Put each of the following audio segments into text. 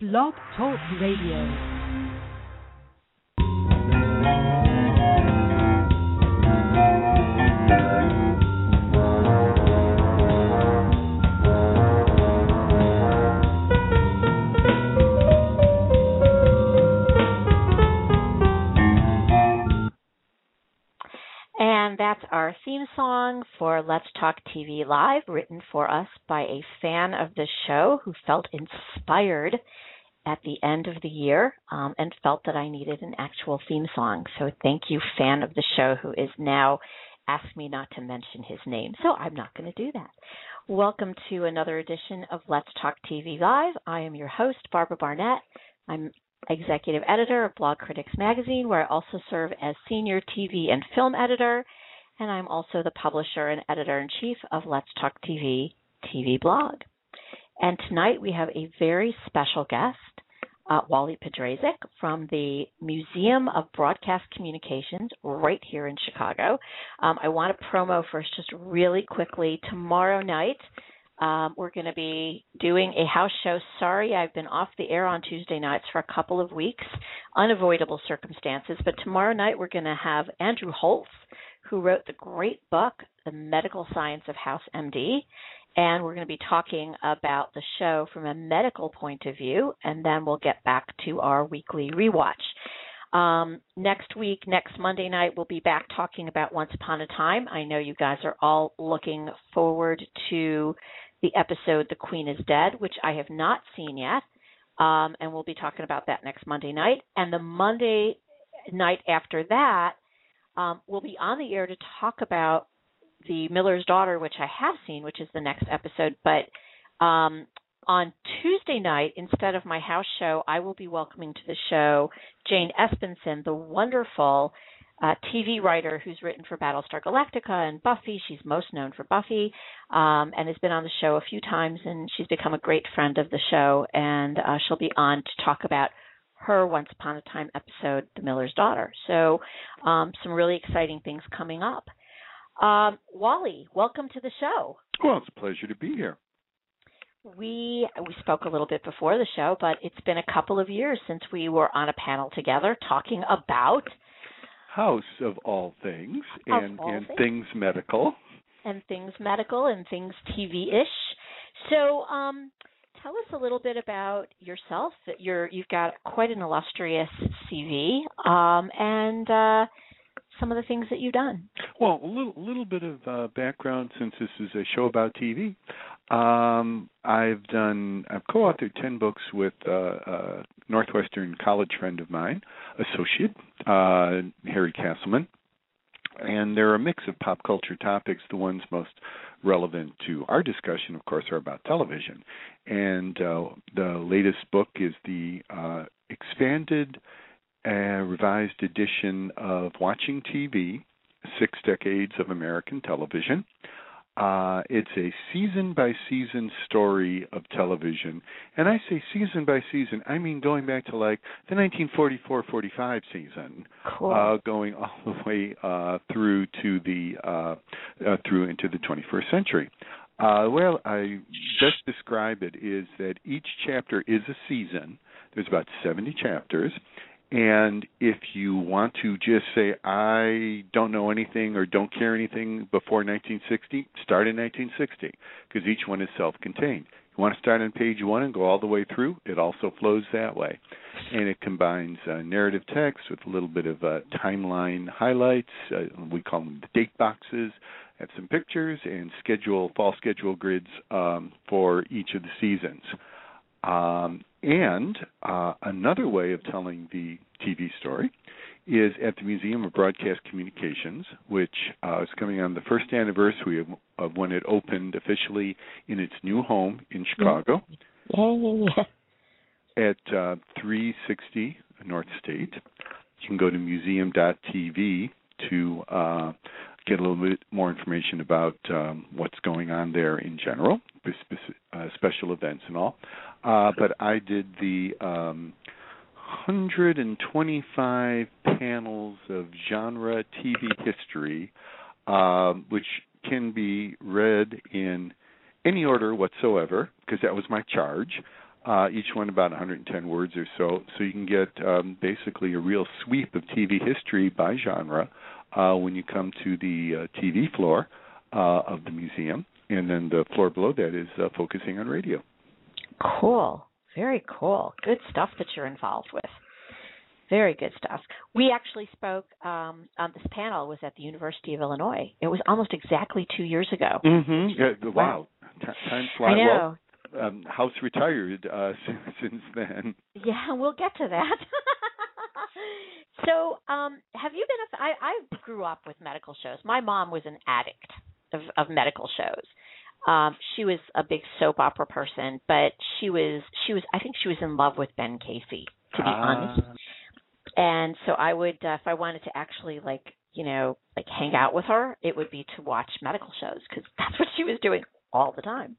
Blog Talk Radio. And that's our theme song for Let's Talk TV Live, written for us by a fan of the show who felt inspired at the end of the year um, and felt that I needed an actual theme song. So thank you, fan of the show, who is now asked me not to mention his name. So I'm not going to do that. Welcome to another edition of Let's Talk TV Live. I am your host, Barbara Barnett. I'm executive editor of Blog Critics Magazine, where I also serve as senior TV and film editor, and I'm also the publisher and editor in chief of Let's Talk TV TV blog. And tonight we have a very special guest, uh, Wally Podrazik from the Museum of Broadcast Communications right here in Chicago. Um, I want to promo first, just really quickly. Tomorrow night, um, we're going to be doing a house show. Sorry, I've been off the air on Tuesday nights for a couple of weeks, unavoidable circumstances. But tomorrow night, we're going to have Andrew Holtz, who wrote the great book, The Medical Science of House MD. And we're going to be talking about the show from a medical point of view, and then we'll get back to our weekly rewatch. Um, next week, next Monday night, we'll be back talking about Once Upon a Time. I know you guys are all looking forward to the episode The Queen is Dead, which I have not seen yet. Um, and we'll be talking about that next Monday night. And the Monday night after that, um, we'll be on the air to talk about The Miller's Daughter, which I have seen, which is the next episode. But um, on Tuesday night, instead of my house show, I will be welcoming to the show Jane Espenson, the wonderful uh, TV writer who's written for Battlestar Galactica and Buffy. She's most known for Buffy um, and has been on the show a few times, and she's become a great friend of the show. And uh, she'll be on to talk about her Once Upon a Time episode, The Miller's Daughter. So, um, some really exciting things coming up. Um, Wally, welcome to the show. Well, it's a pleasure to be here. We we spoke a little bit before the show, but it's been a couple of years since we were on a panel together talking about House of all things Of and all and things. things medical. and things medical and things TV-ish. So, um, tell us a little bit about yourself. You're you've got quite an illustrious CV, um, and uh, some of the things that you've done. Well, a little little bit of uh, background since this is a show about TV. Um, I've done I've co-authored ten books with uh, a Northwestern college friend of mine, associate uh, Harry Castleman, and they're a mix of pop culture topics. The ones most relevant to our discussion, of course, are about television. And uh, the latest book is the uh, expanded, uh, revised edition of Watching TV: Six Decades of American Television. Uh, it's a season by season story of television. And I say season by season, I mean going back to like the 1944 45 season Cool. uh, going all the way uh, through to the uh, uh, through into the 21st century. Uh, well, I best describe it is that each chapter is a season. There's about 70 chapters, and if you want to just say I don't know anything or don't care anything before 1960, start in 1960 because each one is self-contained. You want to start on page one and go all the way through. It also flows that way, and it combines uh, narrative text with a little bit of uh, timeline highlights. Uh, we call them the date boxes. Have some pictures and schedule fall schedule grids um, for each of the seasons. Um, and uh, another way of telling the TV story is at the Museum of Broadcast Communications, which uh, is coming on the first anniversary of, of when it opened officially in its new home in Chicago Yay! at uh, 360 North State. You can go to museum.tv to uh, get a little bit more information about um, what's going on there in general, spe- uh, special events and all. Uh, but I did the um, 125 panels of genre TV history, um, which can be read in any order whatsoever, because that was my charge. uh, each one about 110 words or so. So you can get um, basically a real sweep of TV history by genre uh, when you come to the uh, TV floor uh, of the museum, and then the floor below that is uh, focusing on radio. Cool. Very cool. Good stuff that you're involved with. Very good stuff. We actually spoke um, on this panel was at the University of Illinois. It was almost exactly two years ago. Mm-hmm. Yeah, wow. T- time flies. I know. Well, um, House retired uh, since, since then. Yeah, we'll get to that. so, um, have you been? A, I, I grew up with medical shows. My mom was an addict of, of medical shows. Um, she was a big soap opera person, but she was she was I think she was in love with Ben Casey, to be Ah. honest. And so I would, uh, if I wanted to actually like you know like hang out with her, it would be to watch medical shows because that's what she was doing all the time.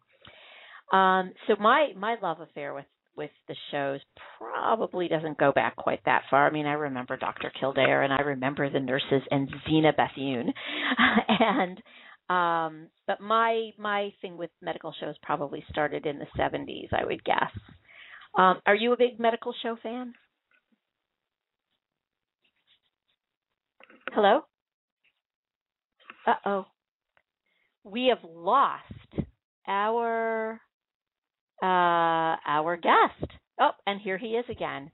Um, so my my love affair with with the shows probably doesn't go back quite that far. I mean, I remember Dr. Kildare and I remember the nurses and Zina Bethune. and um but my my thing with medical shows probably started in the 70s, I would guess. Um are you a big medical show fan? Hello? Uh-oh. We have lost our uh our guest. Oh, and here he is again.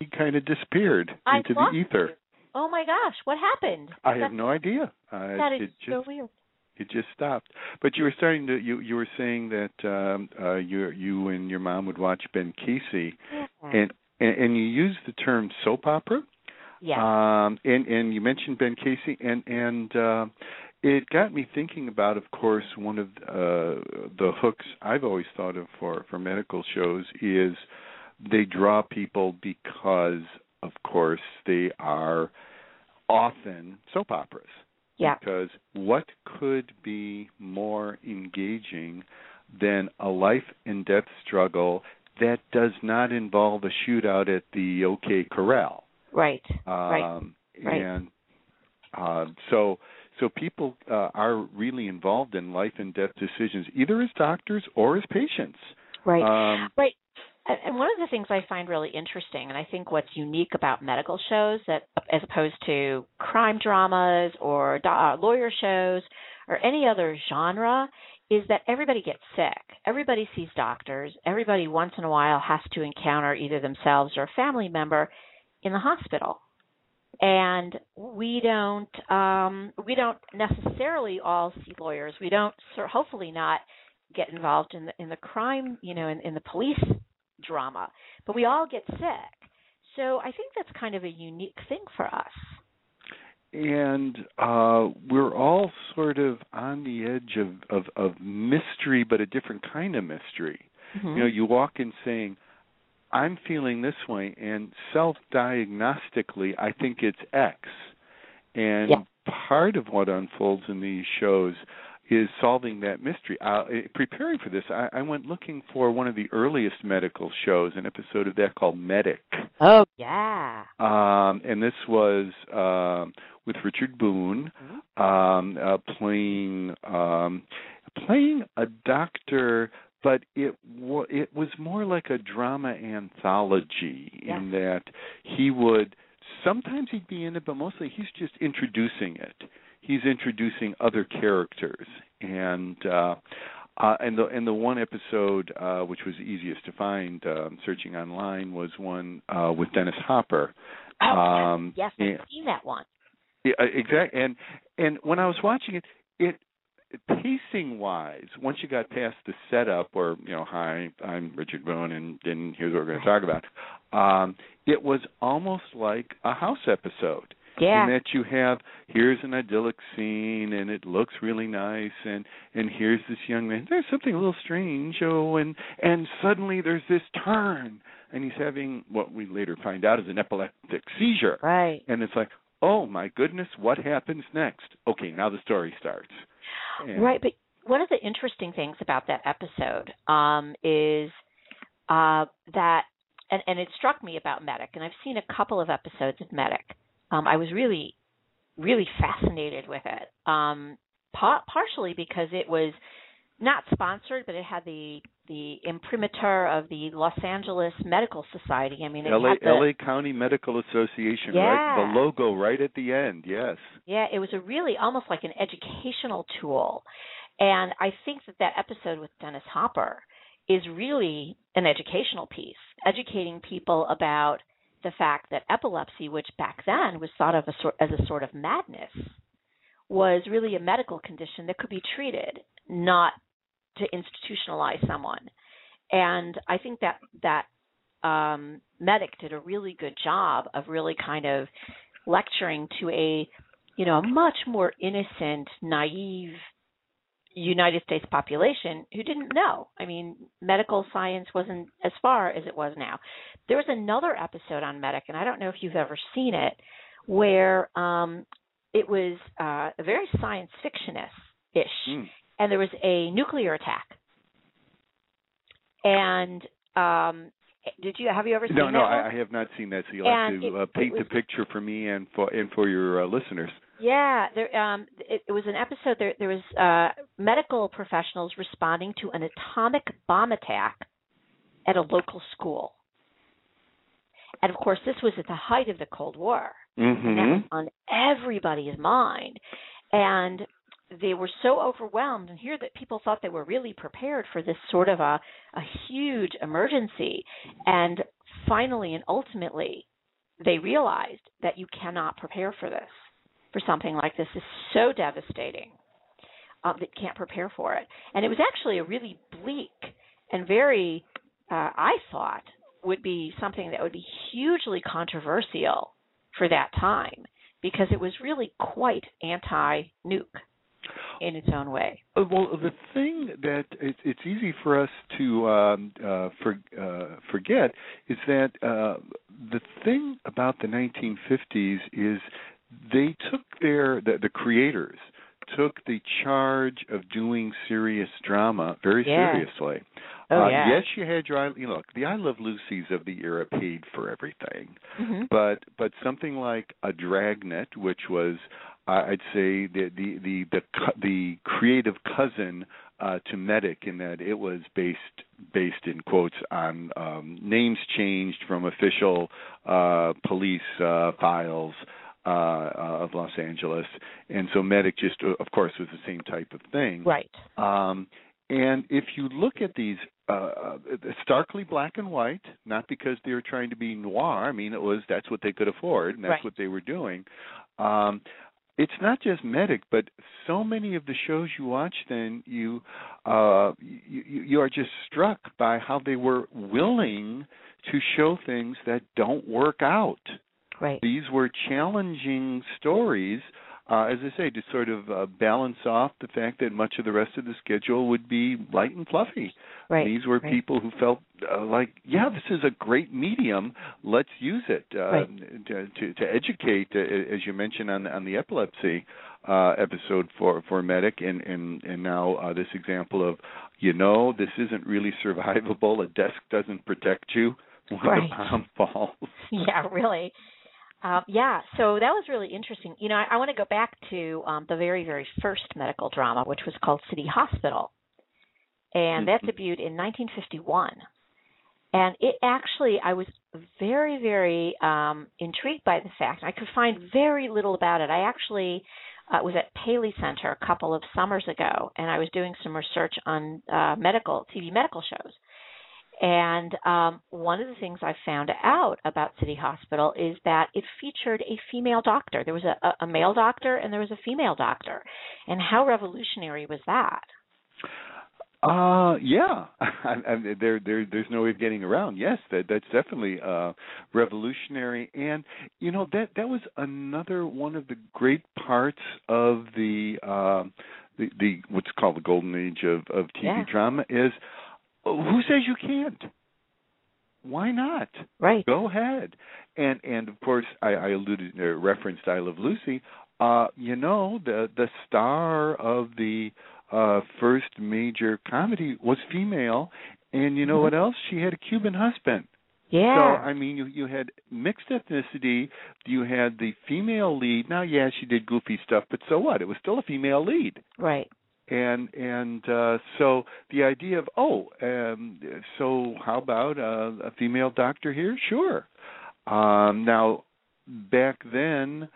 He kind of disappeared I into the ether. you. Oh my gosh, what happened? I have no idea. Uh, That is it just so weird. it just stopped. But you were starting to you you were saying that um uh you you and your mom would watch Ben Casey Yeah. and and, and you used the term soap opera. yes. Um and and you mentioned Ben Casey and and uh it got me thinking about of course one of uh the hooks I've always thought of for for medical shows is they draw people because of course they are often soap operas yeah. because what could be more engaging than a life and death struggle that does not involve a shootout at the OK Corral? Right. Um, right. And uh, so, so people uh, are really involved in life and death decisions, either as doctors or as patients. Right. Um, Right. And one of the things I find really interesting, and I think what's unique about medical shows, that as opposed to crime dramas or uh, lawyer shows or any other genre, is that everybody gets sick. Everybody sees doctors. Everybody once in a while has to encounter either themselves or a family member in the hospital. And we don't um, we don't necessarily all see lawyers. We don't, hopefully not, get involved in the in the crime, you know, in, in the police drama, but we all get sick. So I think that's kind of a unique thing for us. and uh we're all sort of on the edge of of of mystery but a different kind of mystery Mhm. you know you walk in saying i'm feeling this way and self diagnostically i think it's x and Yeah. part of what unfolds in these shows is solving that mystery. Uh, preparing for this, I, I went looking for one of the earliest medical shows, an episode of that called Medic. Oh yeah. Um, and this was um, with Richard Boone um, uh, playing um, playing a doctor, but it wa- it was more like a drama anthology Yes. in that he would sometimes he'd be in it, but mostly he's just introducing it. He's introducing other characters, and uh, uh, and the and the one episode uh, which was easiest to find um, searching online was one uh, with Dennis Hopper. Oh, Um, yes, and- I've seen that one. yeah, exactly. And and when I was watching it, it pacing wise, once you got past the setup, where you know, hi, I'm Richard Boone, and then here's what we're going to talk about. Um, it was almost like a house episode. Yeah. In that you have here's an idyllic scene and it looks really nice and and here's this young man. There's something a little strange, oh, and and suddenly there's this turn and he's having what we later find out is an epileptic seizure Right. and it's like, oh my goodness, what happens next? Okay, now the story starts. And- Right, but one of the interesting things about that episode um, is uh, that, and, and it struck me about Medic, and I've seen a couple of episodes of Medic. Um, I was really, really fascinated with it, um, pa- partially because it was not sponsored, but it had the the imprimatur of the Los Angeles Medical Society. I mean, it LA, had the, LA County Medical Association, Yeah. right? The logo right at the end. Yes. Yeah, it was a really almost like an educational tool. And I think that that episode with Dennis Hopper is really an educational piece, educating people about the fact that epilepsy, which back then was thought of as a sort of madness, was really a medical condition that could be treated, not to institutionalize someone. And I think that that um, medic did a really good job of really kind of lecturing to a you know a much more innocent, naive United States population who didn't know. I mean, medical science wasn't as far as it was now. There was another episode on Medic, and I don't know if you've ever seen it, where um, it was uh, a very science fictionist ish, Mm. and there was a nuclear attack. And um, did you have you ever seen No, that? no, no, I, I have not seen that. So you'll have to it- uh, paint was- the picture for me and for and for your uh, listeners. Yeah, there um it, it was an episode there there was uh medical professionals responding to an atomic bomb attack at a local school. And of course this was at the height of the Cold War. And Mm-hmm. on everybody's mind. And they were so overwhelmed and here that people thought they were really prepared for this sort of a a huge emergency and finally and ultimately they realized that you cannot prepare for this for something like this is so devastating um, that you can't prepare for it and it was actually a really bleak and very uh, i thought would be something that would be hugely controversial for that time because it was really quite anti nuke in its own way. Uh, Well, the thing that it's, it's easy for us to um, uh, for, uh, forget is that uh, the thing about the 1950s is they took their the, the creators took the charge of doing serious drama very Yeah. seriously. Oh, uh, yeah. Yes, you had your eye- you know, look, the I Love Lucy's of the era paid for everything Mm-hmm. but but something like a dragnet which was uh, i'd say the the the the, the creative cousin uh to medic in that it was based based in quotes on um names changed from official uh police uh files of Los Angeles and so medic just uh, of course was the same type of thing Right. um, and if you look at these uh, starkly black and white, not because they were trying to be noir. I mean, it was that's what they could afford, and that's Right. what they were doing. Um, it's not just medic, but so many of the shows you watch, then you uh, you you are just struck by how they were willing to show things that don't work out Right. these were challenging stories uh, as I say, to sort of uh, balance off the fact that much of the rest of the schedule would be light and fluffy. Right. These were right. people who felt uh, like, yeah, this is a great medium. Let's use it uh, Right. to, to to educate, uh, as you mentioned on on the epilepsy uh, episode for for medic, and and and now uh, this example of, you know, this isn't really survivable. A desk doesn't protect you when Right. the bomb falls. yeah, really. Um, yeah, so that was really interesting. You know, I, I want to go back to um, the very, very first medical drama, which was called City Hospital, and that Mhm. debuted in 1951. And it actually, I was very, very um, intrigued by the fact. I could find very little about it. I actually uh, was at Paley Center a couple of summers ago, and I was doing some research on uh, medical TV medical shows. And um, one of the things I found out about City Hospital is that it featured a female doctor. There was a, a- male doctor and there was a female doctor. And how revolutionary was that? Uh yeah, I, I, there there there's no way of getting around. Yes, that that's definitely uh revolutionary, and you know that that was another one of the great parts of the um the the what's called the golden age of of TV Yeah. drama is who says you can't? Why not? Right. Go ahead. And and of course I, I alluded uh, referenced I Love Lucy. Uh, you know, the the star of the uh first major comedy was female and you know Mhm. what else? She had a Cuban husband. Yeah. So I mean you you had mixed ethnicity, you had the female lead. Now yeah, she did goofy stuff, but so what? It was still a female lead. right. And and uh, so the idea of oh, um, so how about uh, a female doctor here? Sure. Um, now, back then,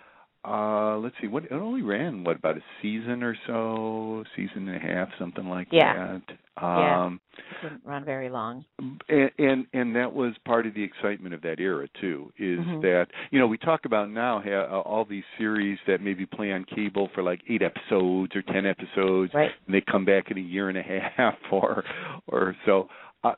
uh, let's see, what it only ran what about a season or so, season and a half, something like Yeah. that. Yeah. Um, Didn't run very long. and, and and that was part of the excitement of that era too is Mhm. that you know we talk about now ha- uh, all these series that maybe play on cable for like eight episodes or ten episodes Right. and they come back in a year and a half or or so uh,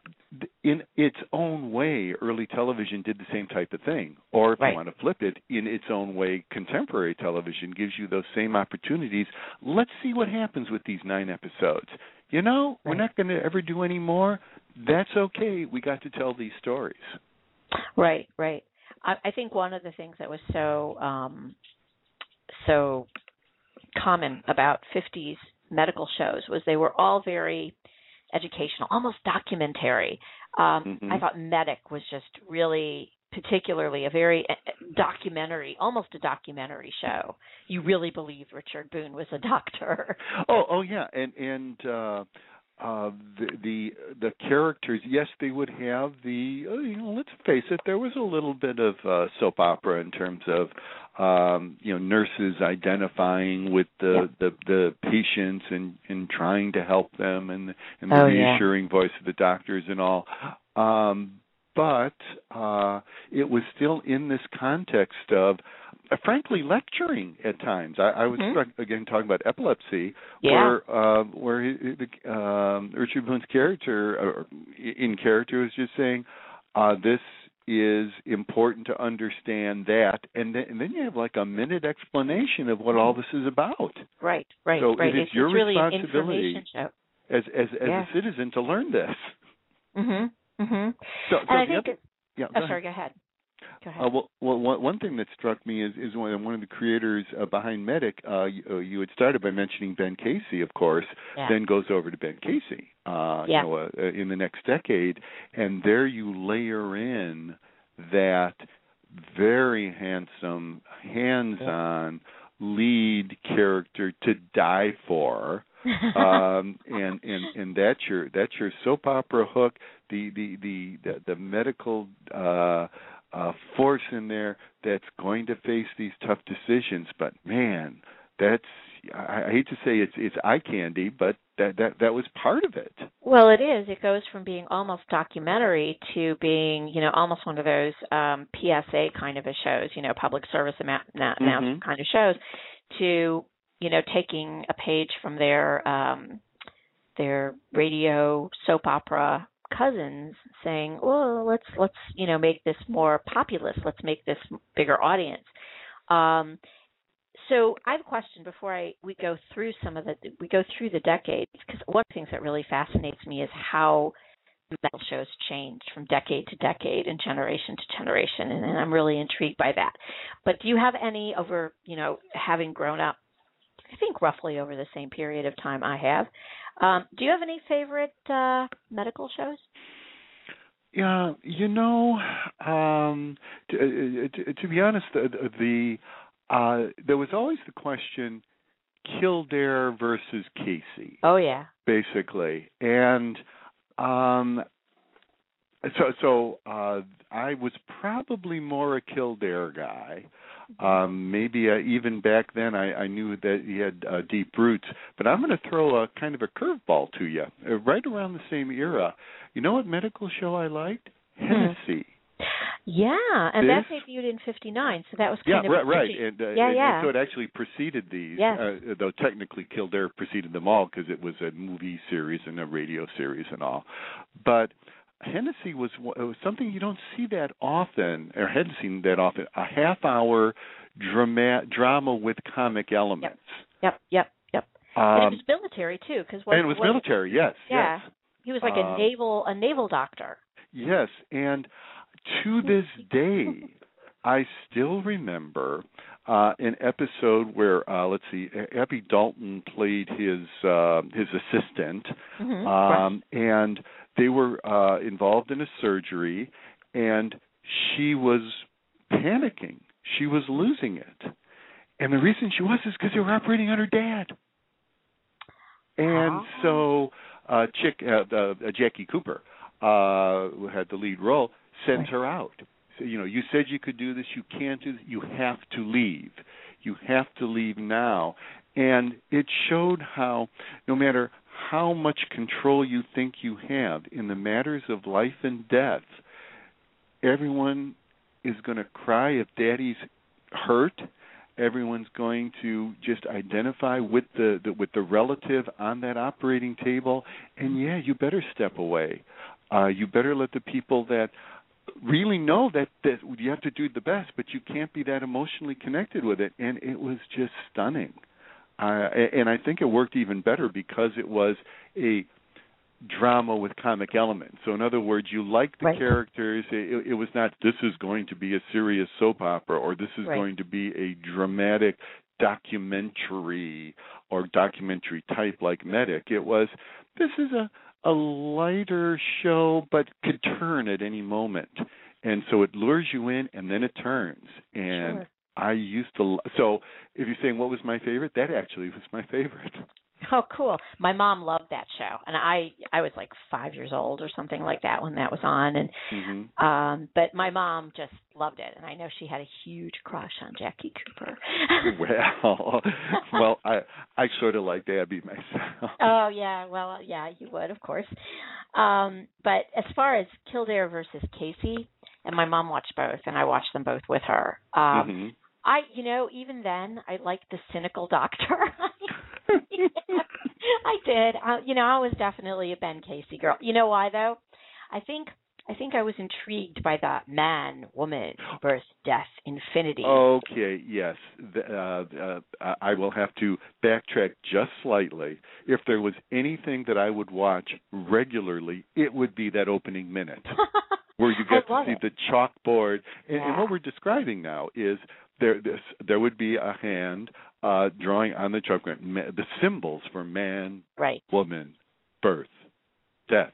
in its own way early television did the same type of thing or if Right. you want to flip it in its own way contemporary television gives you those same opportunities let's see what happens with these nine episodes you know we're not going to ever do any more that's okay we got to tell these stories Right, right. I, I think one of the things that was so um, so common about 50s medical shows was they were all very educational, almost documentary. Um, Mhm. I thought Medic was just really particularly a very uh, documentary, almost a documentary show. You really believe Richard Boone was a doctor. oh oh yeah and and uh uh the the the characters yes they would have the oh, you know let's face it there was a little bit of uh soap opera in terms of um you know nurses identifying with the the the patients and and trying to help them and and the Oh, yeah. reassuring voice of the doctors and all um but uh it was still in this context of uh, frankly lecturing at times i, I was Mhm. struck again talking about epilepsy Yeah. where uh, where he, the, um, Richard Boone's character in character was just saying, uh, "This is important to understand that," and then, and then you have like a minute explanation of what all this is about Right, right, So right. is it's, your really responsibility as as as Yeah. a citizen to learn this. Mhm. Mhm. So, so And I think other- yeah, oh, go ahead. sorry, go ahead. Go ahead. Uh, well, well, one, one thing that struck me is is when one of the creators uh, behind Medic. Uh, you, uh, you had started by mentioning Ben Casey, of course. yeah. Then goes over to Ben Casey. Uh, Yeah. You know, uh, in the next decade, and there you layer in that very handsome, hands-on lead character to die for. um and and and that's your that's your soap opera hook the the the the, the medical uh uh force in there that's going to face these tough decisions. But man that's I, I hate to say it's it's eye candy but that that that was part of it. Well, it is. It goes from being almost documentary to being, you know, almost one of those um PSA kind of a shows, you know, public service ama- na- announcement kind of shows, to you know taking a page from their um their radio soap opera cousins saying well let's let's you know make this more populous let's make this bigger audience um so I have a question before I we go through some of the we go through the decades because one of the things that really fascinates me is how metal shows change from decade to decade and generation to generation and, and I'm really intrigued by that. But do you have any over you know having grown up I think roughly over the same period of time I have. Um, do you have any favorite uh, medical shows? Yeah, you know, um, to, uh, to, to be honest, the, the uh, there was always the question: Kildare versus Casey, Oh yeah. basically, and um, so so uh, I was probably more a Kildare guy. Um, maybe uh, even back then I, I knew that he had uh, deep roots, but I'm going to throw a kind of a curveball to you. Uh, right around the same era, you know what medical show I liked? Hmm. Hennesey. Yeah, and that This- debuted in '59, so that was Yeah, kind of right, right. And, uh, Yeah, and, yeah. and so it actually preceded these, Yes. uh, though technically Kildare preceded them all because it was a movie series and a radio series and all. But Hennesey was, it was something you don't see that often, or hadn't seen that often. A half-hour drama drama with comic elements. Yep, yep, yep. and it Um, was military too, because and it was military, yes, Yeah. yes. He was like a Um, naval a naval doctor. Yes, and to this day, I still remember uh, an episode where uh, let's see, Abby Dalton played his uh, his assistant, Mhm. um, and they were uh, involved in a surgery, and she was panicking. She was losing it, and the reason she was is because they were operating on her dad. And Oh. so, uh, Chick, uh, uh, Jackie Cooper, uh, who had the lead role, sends her out. So, you know, you said you could do this. You can't do. This. You have to leave. You have to leave now. And it showed how, no matter how much control you think you have in the matters of life and death, everyone is going to cry if daddy's hurt. Everyone's going to just identify with the, the with the relative on that operating table. And yeah you better step away. Uh you better let the people that really know that that you have to do the best but you can't be that emotionally connected with it. And it was just stunning uh and i think it worked even better because it was a drama with comic elements. So in other words, you like the Right. characters. It, it was not this is going to be a serious soap opera or this is Right. going to be a dramatic documentary or documentary type like Medic. It was this is a a lighter show but could turn at any moment. And so it lures you in and then it turns. And Sure. I used to so if you're saying what was my favorite, that actually was my favorite. Oh, cool. My mom loved that show, and I I was like five years old or something like that when that was on, and Mhm. um, but my mom just loved it, and I know she had a huge crush on Jackie Cooper. well, well, I I sort of like Abby myself. Oh yeah, well yeah, you would of course. Um, but as far as Kildare versus Casey, and my mom watched both, and I watched them both with her. Um, Mhm. I, you know, even then, I liked the cynical doctor. I did. I, you know, I was definitely a Ben Casey girl. You know why though? I think I think I was intrigued by the man, woman, birth, death, infinity. Okay, yes. Uh, uh, I will have to backtrack just slightly. If there was anything that I would watch regularly, it would be that opening minute where you get to see it. the chalkboard. And, and what we're describing now is there this, there would be a hand uh, drawing on the chalkboard ma- the symbols for man, right. woman, birth, death,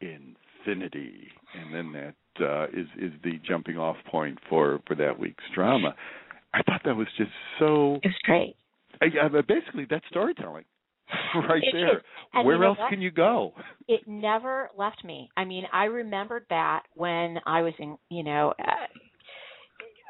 infinity, and then that uh, is is the jumping off point for for that week's drama. I thought that was just so. It was great. I, I, basically, that's storytelling, right It there. Where else can you go? it never left me. I mean, I remembered that when I was in, you know, uh,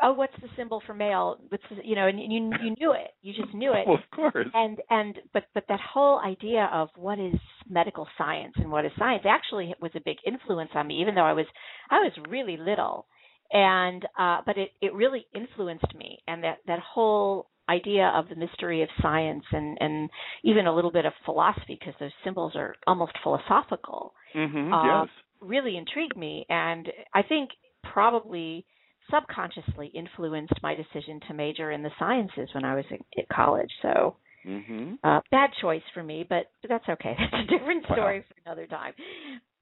oh, what's the symbol for male? What's the, you know, and you you knew it. You just knew it. Well, of course. And and but but that whole idea of what is medical science and what is science actually was a big influence on me, even though I was I was really little, and uh, but it it really influenced me, and that that whole idea of the mystery of science and and even a little bit of philosophy because those symbols are almost philosophical hmm uh, yes. really intrigued me and i think probably subconsciously influenced my decision to major in the sciences when i was at, at college. So hmm uh bad choice for me but, but that's okay. That's a different Wow. story for another time.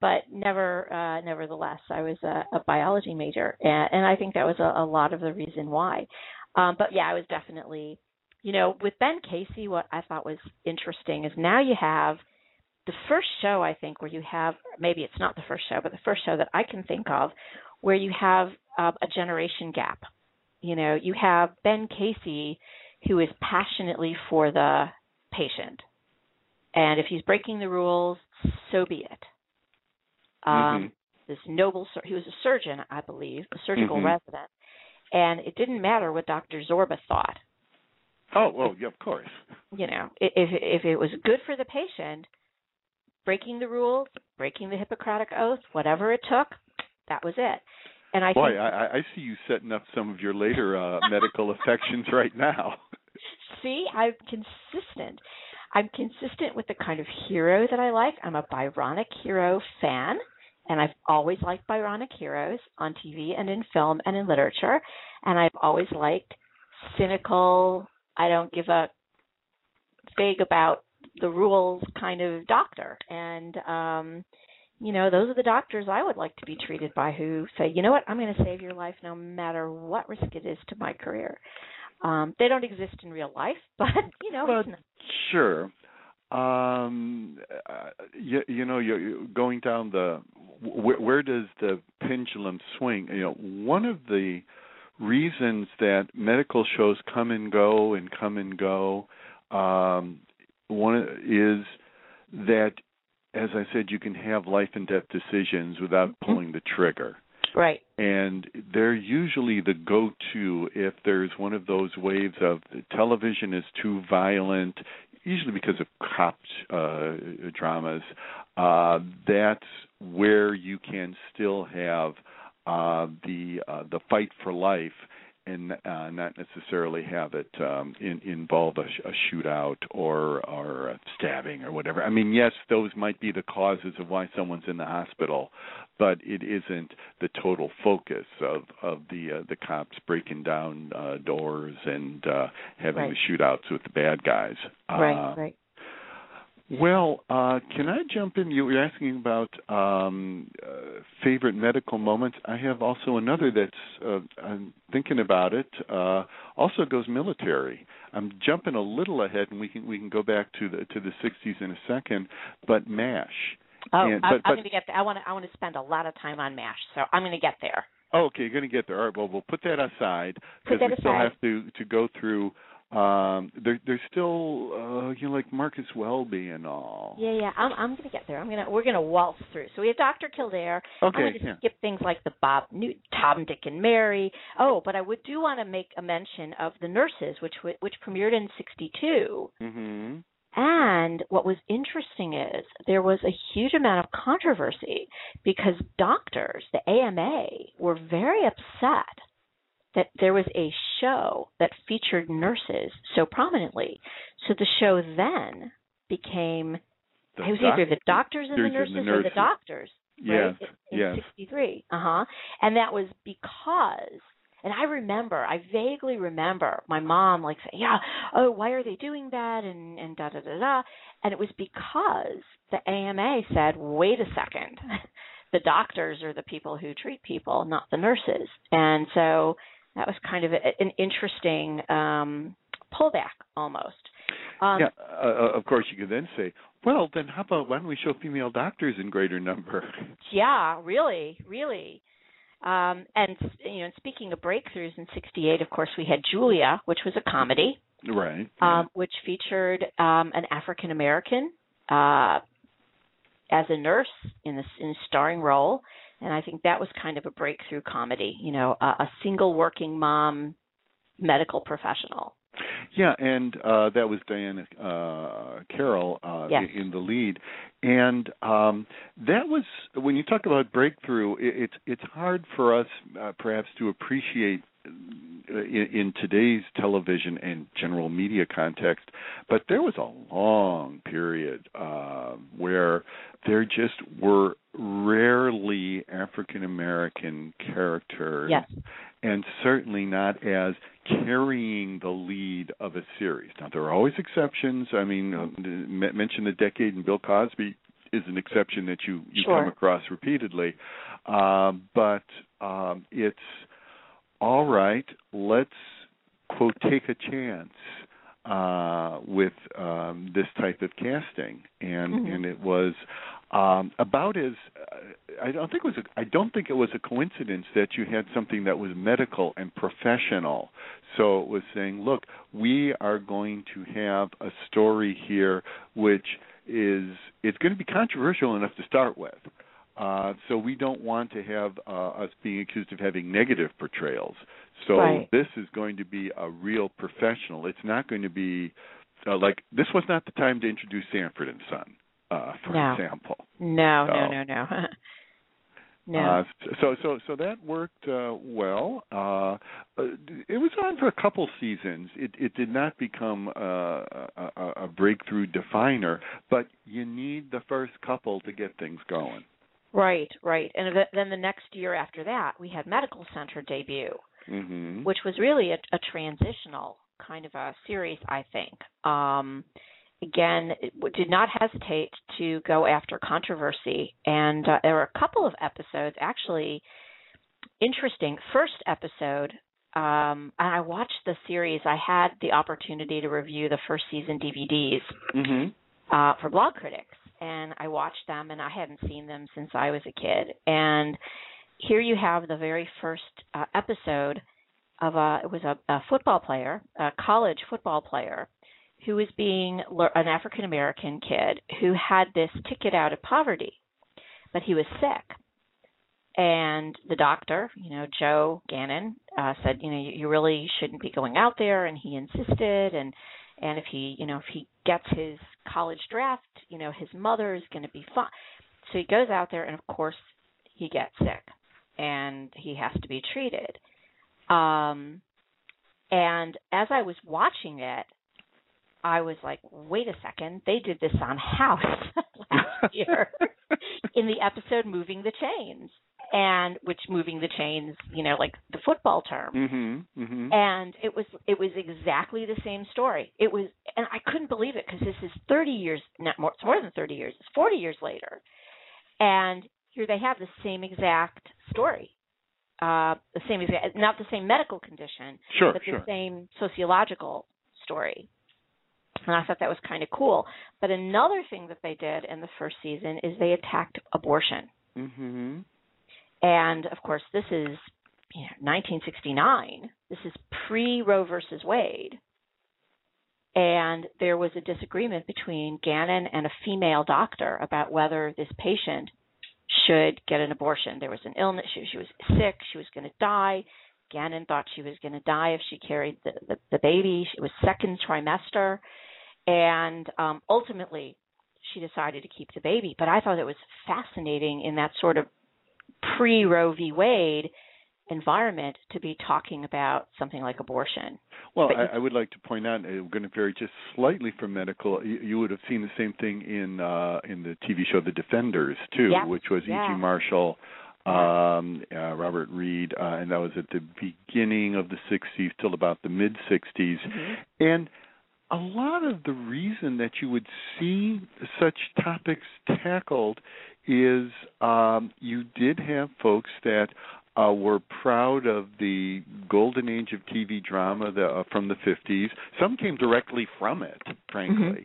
But never uh nevertheless i was a, a biology major and, and i think that was a, a lot of the reason why. Um but yeah i was definitely you know with ben casey what i thought was interesting is now you have the first show I think where you have maybe it's not the first show, but the first show that I can think of where you have uh, a generation gap. You know, you have Ben Casey who is passionately for the patient, and if he's breaking the rules, so be it. Um, Mhm. This noble, he was a surgeon, I believe, a surgical Mhm. resident, and it didn't matter what Dr. Zorba thought Oh, well, yeah, of course. you know, if if it was good for the patient, breaking the rules, breaking the Hippocratic oath, whatever it took, that was it. And I Boy, think, I, I- I see you setting up some of your later uh, medical affections right now. see, I'm consistent. I'm consistent with the kind of hero that I like. I'm a Byronic hero fan, and I've always liked Byronic heroes on TV and in film and in literature. And I've always liked cynical, I don't give a fig about the rules kind of doctor. And um you know, those are the doctors I would like to be treated by who say, you know what, I'm going to save your life no matter what risk it is to my career. Um, they don't exist in real life, but you know, Well, Sure. Um, uh, you, you know, you're you're going down the where, where does the pendulum swing? You know, one of the reasons that medical shows come and go and come and go, um, one is that, as I said, you can have life and death decisions without Mm-hmm. pulling the trigger. Right. And they're usually the go to if there's one of those waves of television is too violent, usually because of cop uh, dramas. Uh, that's where you can still have uh, the uh, the fight for life and uh, not necessarily have it um, in, involve a, sh- a shootout or or a stabbing or whatever. I mean, yes, those might be the causes of why someone's in the hospital, but it isn't the total focus of of the uh, the cops breaking down uh, doors and uh, having Right. the shootouts with the bad guys. right. Uh, Right. Well, uh, can I jump in? You were asking about um, uh, favorite medical moments. I have also another that's uh, I'm thinking about it. Uh, also goes military. I'm jumping a little ahead, and we can we can go back to the to the 60s in a second. But Mash. Oh, And- I'm, I'm going to get. I want to. I want to spend a lot of time on Mash, so I'm going to get there. Oh, okay, you're going to get there. All right. Well, we'll put that aside because we still have to to go through. Um, they're they're still uh, you know like Marcus Welby and all. Yeah, yeah. I'm. I'm going to get there. I'm to. We're going to waltz through. So we have Dr. Kildare. Okay. I'm going to Yeah. skip things like the Bob Newt, Tom, Dick, and Mary. Oh, but I would do want to make a mention of the Nurses, which which premiered in '62. Mm-hmm. And what was interesting is there was a huge amount of controversy because doctors, the AMA, were very upset that there was a show that featured nurses so prominently. So the show then became The it was doc- either the doctors and the nurses, and the or the nurses. doctors Yes. right? In, yes. in 63. Uh-huh. And that was because and I remember, I vaguely remember my mom like saying, "Yeah, oh, why are they doing that?" and and da da da da. And it was because the AMA said, "Wait a second. the doctors are the people who treat people, not the nurses." And so that was kind of a, an interesting um pullback almost. Um yeah, uh, of course you could then say, well, then how about why don't we show female doctors in greater number? Yeah, really, really. Um, and you know, speaking of breakthroughs in '68, of course, we had Julia, which was a comedy, right. um, which featured um, an African American uh, as a nurse in the in a starring role, and I think that was kind of a breakthrough comedy. You know, a, a single working mom medical professional. Yeah, and uh that was Diahann uh Carroll uh Yes. in the lead. And um that was when you talk about breakthrough, it, it's it's hard for us uh, perhaps to appreciate in, in today's television and general media context, but there was a long period uh, where there just were rarely African American characters Yes. and certainly not as carrying the lead of a series. Now there are always exceptions. I mean, uh, mention the decade and Bill Cosby is an exception that you you Sure. come across repeatedly. Um, but um, it's all right. Let's quote take a chance uh, with um, this type of casting, and Mhm. and it was um, about as uh, I don't think it was a, I don't think it was a coincidence that you had something that was medical and professional. So it was saying, look, we are going to have a story here which is it's going to be controversial enough to start with. Uh, so we don't want to have uh, us being accused of having negative portrayals. So Right. this is going to be a real professional. It's not going to be uh, like this was not the time to introduce Sanford and Son, uh, for No. example. No, no, So- no, no. no. Uh, so so so that worked uh, well. Uh, uh, it was on for a couple seasons. It it did not become uh, a, a breakthrough definer, but you need the first couple to get things going. Right, right. And then the next year after that, we had Medical Center debut, hmm which was really a, a transitional kind of a series, I think. Um, again, it did not hesitate to go after controversy, and uh, there were a couple of episodes actually interesting. First episode. Um, and I watched the series. I had the opportunity to review the first season DVDs hmm uh, for Blog Critics, and I watched them, and I hadn't seen them since I was a kid. And here you have the very first uh, episode of a it was a, a football player, a college football player, who was being an African American kid who had this ticket out of poverty, but he was sick. And the doctor, you know, Joe Gannon, uh, said, you know, you, you really shouldn't be going out there, and he insisted, and and if he, you know, if he gets his college draft, you know, his mother is going to be fine. So he goes out there, and of course, he gets sick, and he has to be treated. Um, and as I was watching it, I was like, wait a second, they did this on House last year in the episode Moving the Chains. And which moving the chains, you know, like the football term. Mm-hmm, mm-hmm. And it was it was exactly the same story. It was, and I couldn't believe it because this is 30 years, not more, it's more than 30 years. It's 40 years later, and here they have the same exact story uh, the same exact, not the same medical condition, sure, but the sure. same sociological story. And I thought that was kind of cool. But another thing that they did in the first season is they attacked abortion. Mm-hmm. And of course, this is you know, 1969. This is pre Roe versus Wade. And there was a disagreement between Gannon and a female doctor about whether this patient should get an abortion. There was an illness. She, she was sick. She was going to die. Gannon thought she was going to die if she carried the, the, the baby. It was second trimester. And um, ultimately, she decided to keep the baby. But I thought it was fascinating in that sort of pre Roe v. Wade environment to be talking about something like abortion. Well, I, I, would like to point out, we're going to vary just slightly from medical. You, you would have seen the same thing in uh, in the TV show The Defenders too, yep. which was yeah. E.G. Marshall, um, uh, Robert Reed, uh, and that was at the beginning of the '60s till about the mid '60s, mm-hmm. and a lot of the reason that you would see such topics tackled is um, you did have folks that uh, were proud of the golden age of TV drama the, uh, from the 50s. Some came directly from it, frankly. Mm-hmm.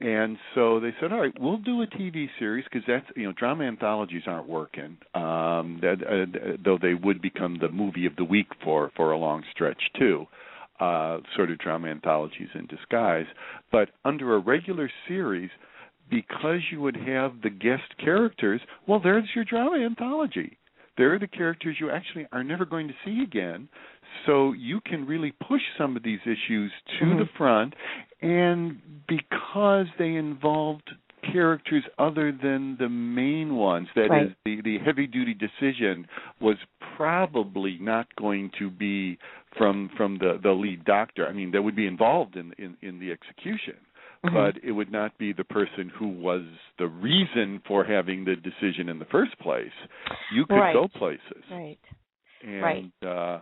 And so they said, "All right, we'll do a TV series because that's you know drama anthologies aren't working. Um, that uh, though they would become the movie of the week for for a long stretch too, uh, sort of drama anthologies in disguise. But under a regular series, because you would have the guest characters, well, there's your drama anthology. They're the characters you actually are never going to see again. So you can really push some of these issues to mm-hmm. the front. And because they involved characters other than the main ones, that right. is, the, the heavy duty decision was probably not going to be from from the, the lead doctor. I mean, that would be involved in, in, in the execution mm-hmm. but it would not be the person who was the reason for having the decision in the first place. You could right. go places. Right. And right. uh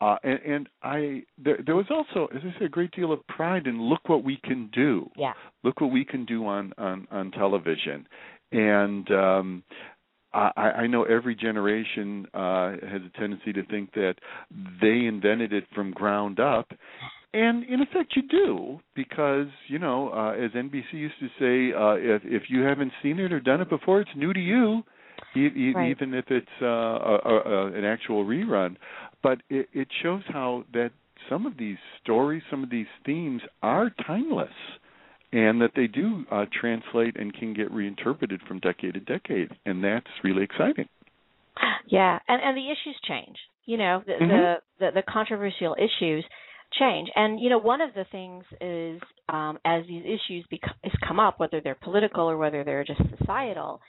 uh, and, and I there, there was also, as I said, a great deal of pride in look what we can do. Yeah. Look what we can do on on, on television, and um, I, I know every generation uh, has a tendency to think that they invented it from ground up, and in effect you do because you know uh, as NBC used to say, uh, if if you haven't seen it or done it before, it's new to you. E- e- Right. Even if it's uh, a, a, an actual rerun, but it, it shows how that some of these stories, some of these themes are timeless, and that they do uh, translate and can get reinterpreted from decade to decade, and that's really exciting. Yeah, and and the issues change. You know, the Mhm. the, the the controversial issues change, and you know, one of the things is um, as these issues bec- is come up, whether they're political or whether they're just societal,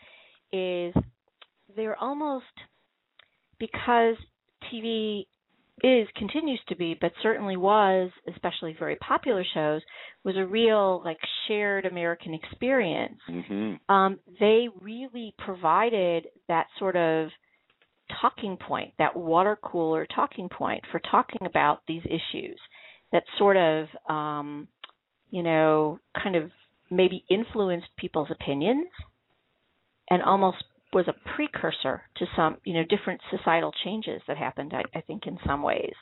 is they're almost because TV is continues to be, but certainly was, especially very popular shows, was a real like shared American experience. Mm-hmm. Um, they really provided that sort of talking point, that water cooler talking point for talking about these issues that sort of, um, you know, kind of maybe influenced people's opinions and almost was a precursor to some, you know, different societal changes that happened, I, I think, in some ways.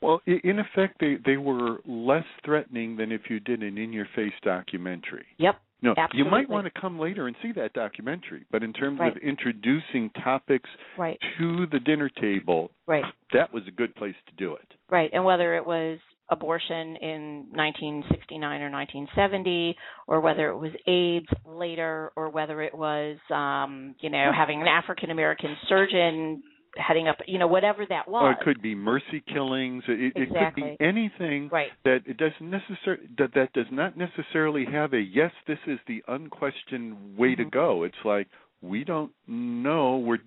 Well, in effect, they they were less threatening than if you did an in-your-face documentary. Yep. No, you might want to come later and see that documentary, but in terms Right. of introducing topics Right. to the dinner table, Right. that was a good place to do it. Right. And whether it was abortion in 1969 or 1970, or whether it was AIDS later, or whether it was, um, you know, having an African American surgeon heading up, you know, whatever that was. Or it could be mercy killings. It, exactly. it could be anything right. that it doesn't necessarily that that does not necessarily have a yes. This is the unquestioned way mm-hmm. to go. It's like we don't know. We're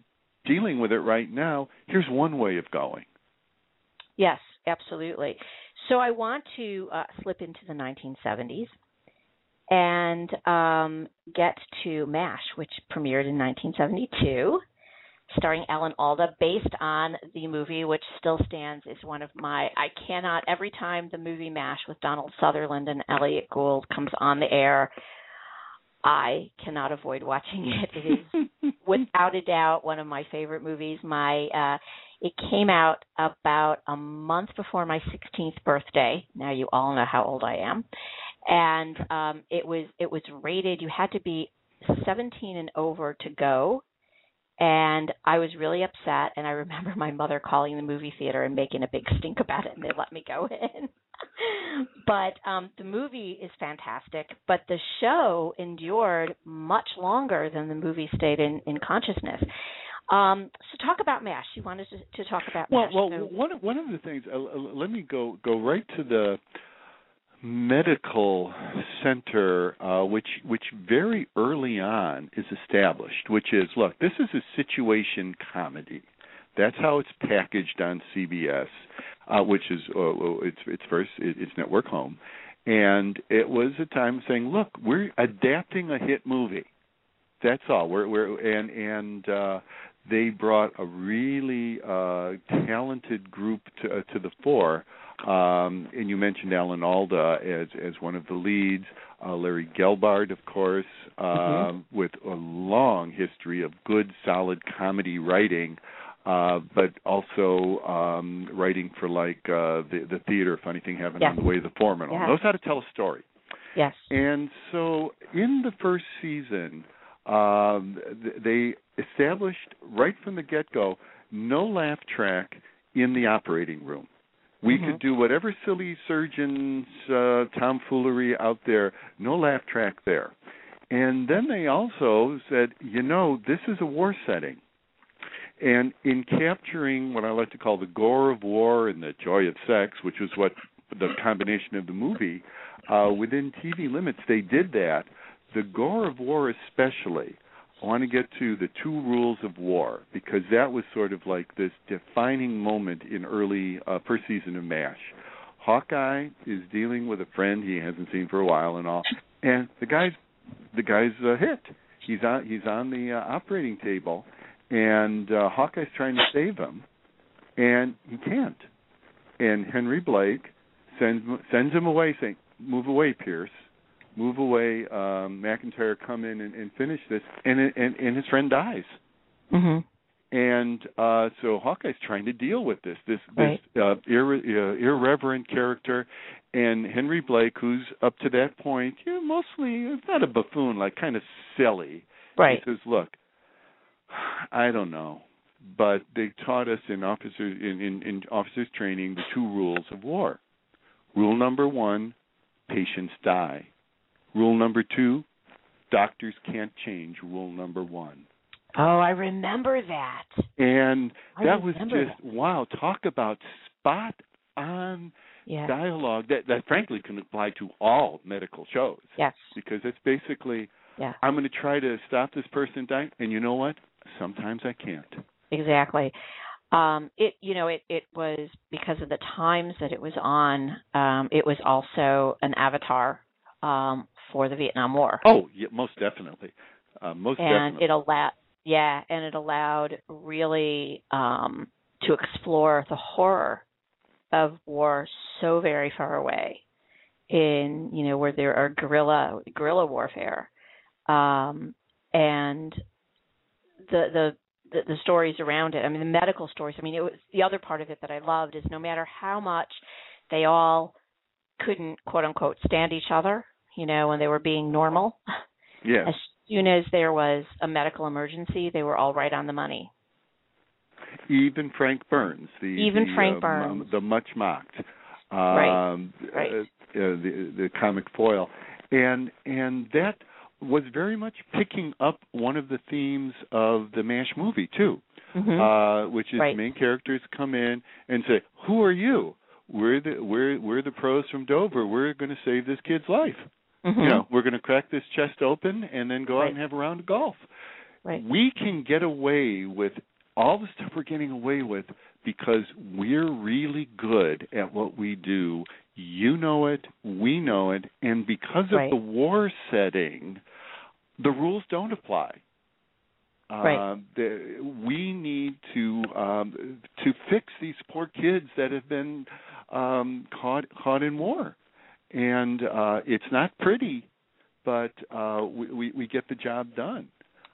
dealing with it right now. Here's one way of going. Yes, absolutely. So I want to uh, slip into the 1970s and um, get to MASH, which premiered in 1972 starring Alan Alda, based on the movie, which still stands is one of my. I cannot every time the movie MASH with Donald Sutherland and Elliott Gould comes on the air, I cannot avoid watching it. It is without a doubt one of my favorite movies. My uh it came out about a month before my 16th birthday. Now you all know how old I am. And um it was it was rated you had to be 17 and over to go and I was really upset. And I remember my mother calling the movie theater and making a big stink about it, and they let me go in. but um, the movie is fantastic, but the show endured much longer than the movie stayed in, in consciousness. Um, so talk about MASH. You wanted to, to talk about well, MASH. Well, so, one of, one of the things. Uh, let me go go right to the medical center, uh, which which very early on is established, which is look, this is a situation comedy. That's how it's packaged on CBS, uh, which is uh, its its first its network home, and it was a time saying, look, we're adapting a hit movie. That's all. We're we're and and uh, they brought a really uh, talented group to uh, to the fore um, and you mentioned Alan Alda as as one of the leads. Uh, Larry Gelbart, of course, um, mm-hmm. with a long history of good, solid comedy writing, uh, but also um, writing for like uh, the the theater. Funny thing happened yes. on the way the Forum. Yes. Knows how to tell a story. Yes. And so in the first season, um, they established right from the get go no laugh track in the operating room. We mm-hmm. could do whatever silly surgeons uh, tomfoolery out there, no laugh track there. And then they also said, you know, this is a war setting. And in capturing what I like to call the gore of war and the joy of sex, which was what the combination of the movie, uh, within TV limits, they did that. The gore of war, especially, I want to get to the two rules of war because that was sort of like this defining moment in early uh, first season of MASH. Hawkeye is dealing with a friend he hasn't seen for a while and all, and the guy's the guy's uh, hit. He's on he's on the uh, operating table, and uh, Hawkeye's trying to save him, and he can't. And Henry Blake sends sends him away, saying, "Move away, Pierce." Move away. Um, McIntyre come in and, and finish this, and, and and his friend dies. Mm-hmm. And uh, so Hawkeye's trying to deal with this this right. this uh, irre- uh, irreverent character, and Henry Blake, who's up to that point, you know, mostly it's not a buffoon, like kind of silly. Right. He says, "Look, I don't know." But they taught us in officers in, in, in officers training the two rules of war. Rule number one: patients die. Rule number two doctors can't change rule number one. Oh, I remember that. And that was just that. wow, talk about spot on yeah. dialogue that that frankly can apply to all medical shows. Yes. Because it's basically yeah. I'm going to try to stop this person dying and you know what? Sometimes I can't. Exactly. Um, it you know it it was because of the times that it was on. Um, it was also an avatar um, for the Vietnam War. Oh, yeah, most definitely. Uh, most and definitely. it allowed yeah, and it allowed really um, to explore the horror of war so very far away in you know where there are guerrilla guerrilla warfare um, and the, the the the stories around it i mean the medical stories i mean it was the other part of it that i loved is no matter how much they all couldn't quote unquote stand each other you know, when they were being normal. Yes. As soon as there was a medical emergency, they were all right on the money. Even Frank Burns, the even the, Frank uh, Burns, the much mocked. um, right. Uh, uh, the the comic foil, and and that was very much picking up one of the themes of the Mash movie too, Mhm. uh, which is Right. the main characters come in and say, "Who are you? We're the we're we're the pros from Dover. We're going to save this kid's life. Mhm. You know, we're going to crack this chest open and then go out and have a round of golf." right. we can get away with all the stuff we're getting away with because we're really good at what we do. You know it, we know it, and because of Right. the war setting, the rules don't apply. Right. Uh, the, we need to um, to fix these poor kids that have been um, caught caught in war, and uh, it's not pretty, but uh, we, we we get the job done.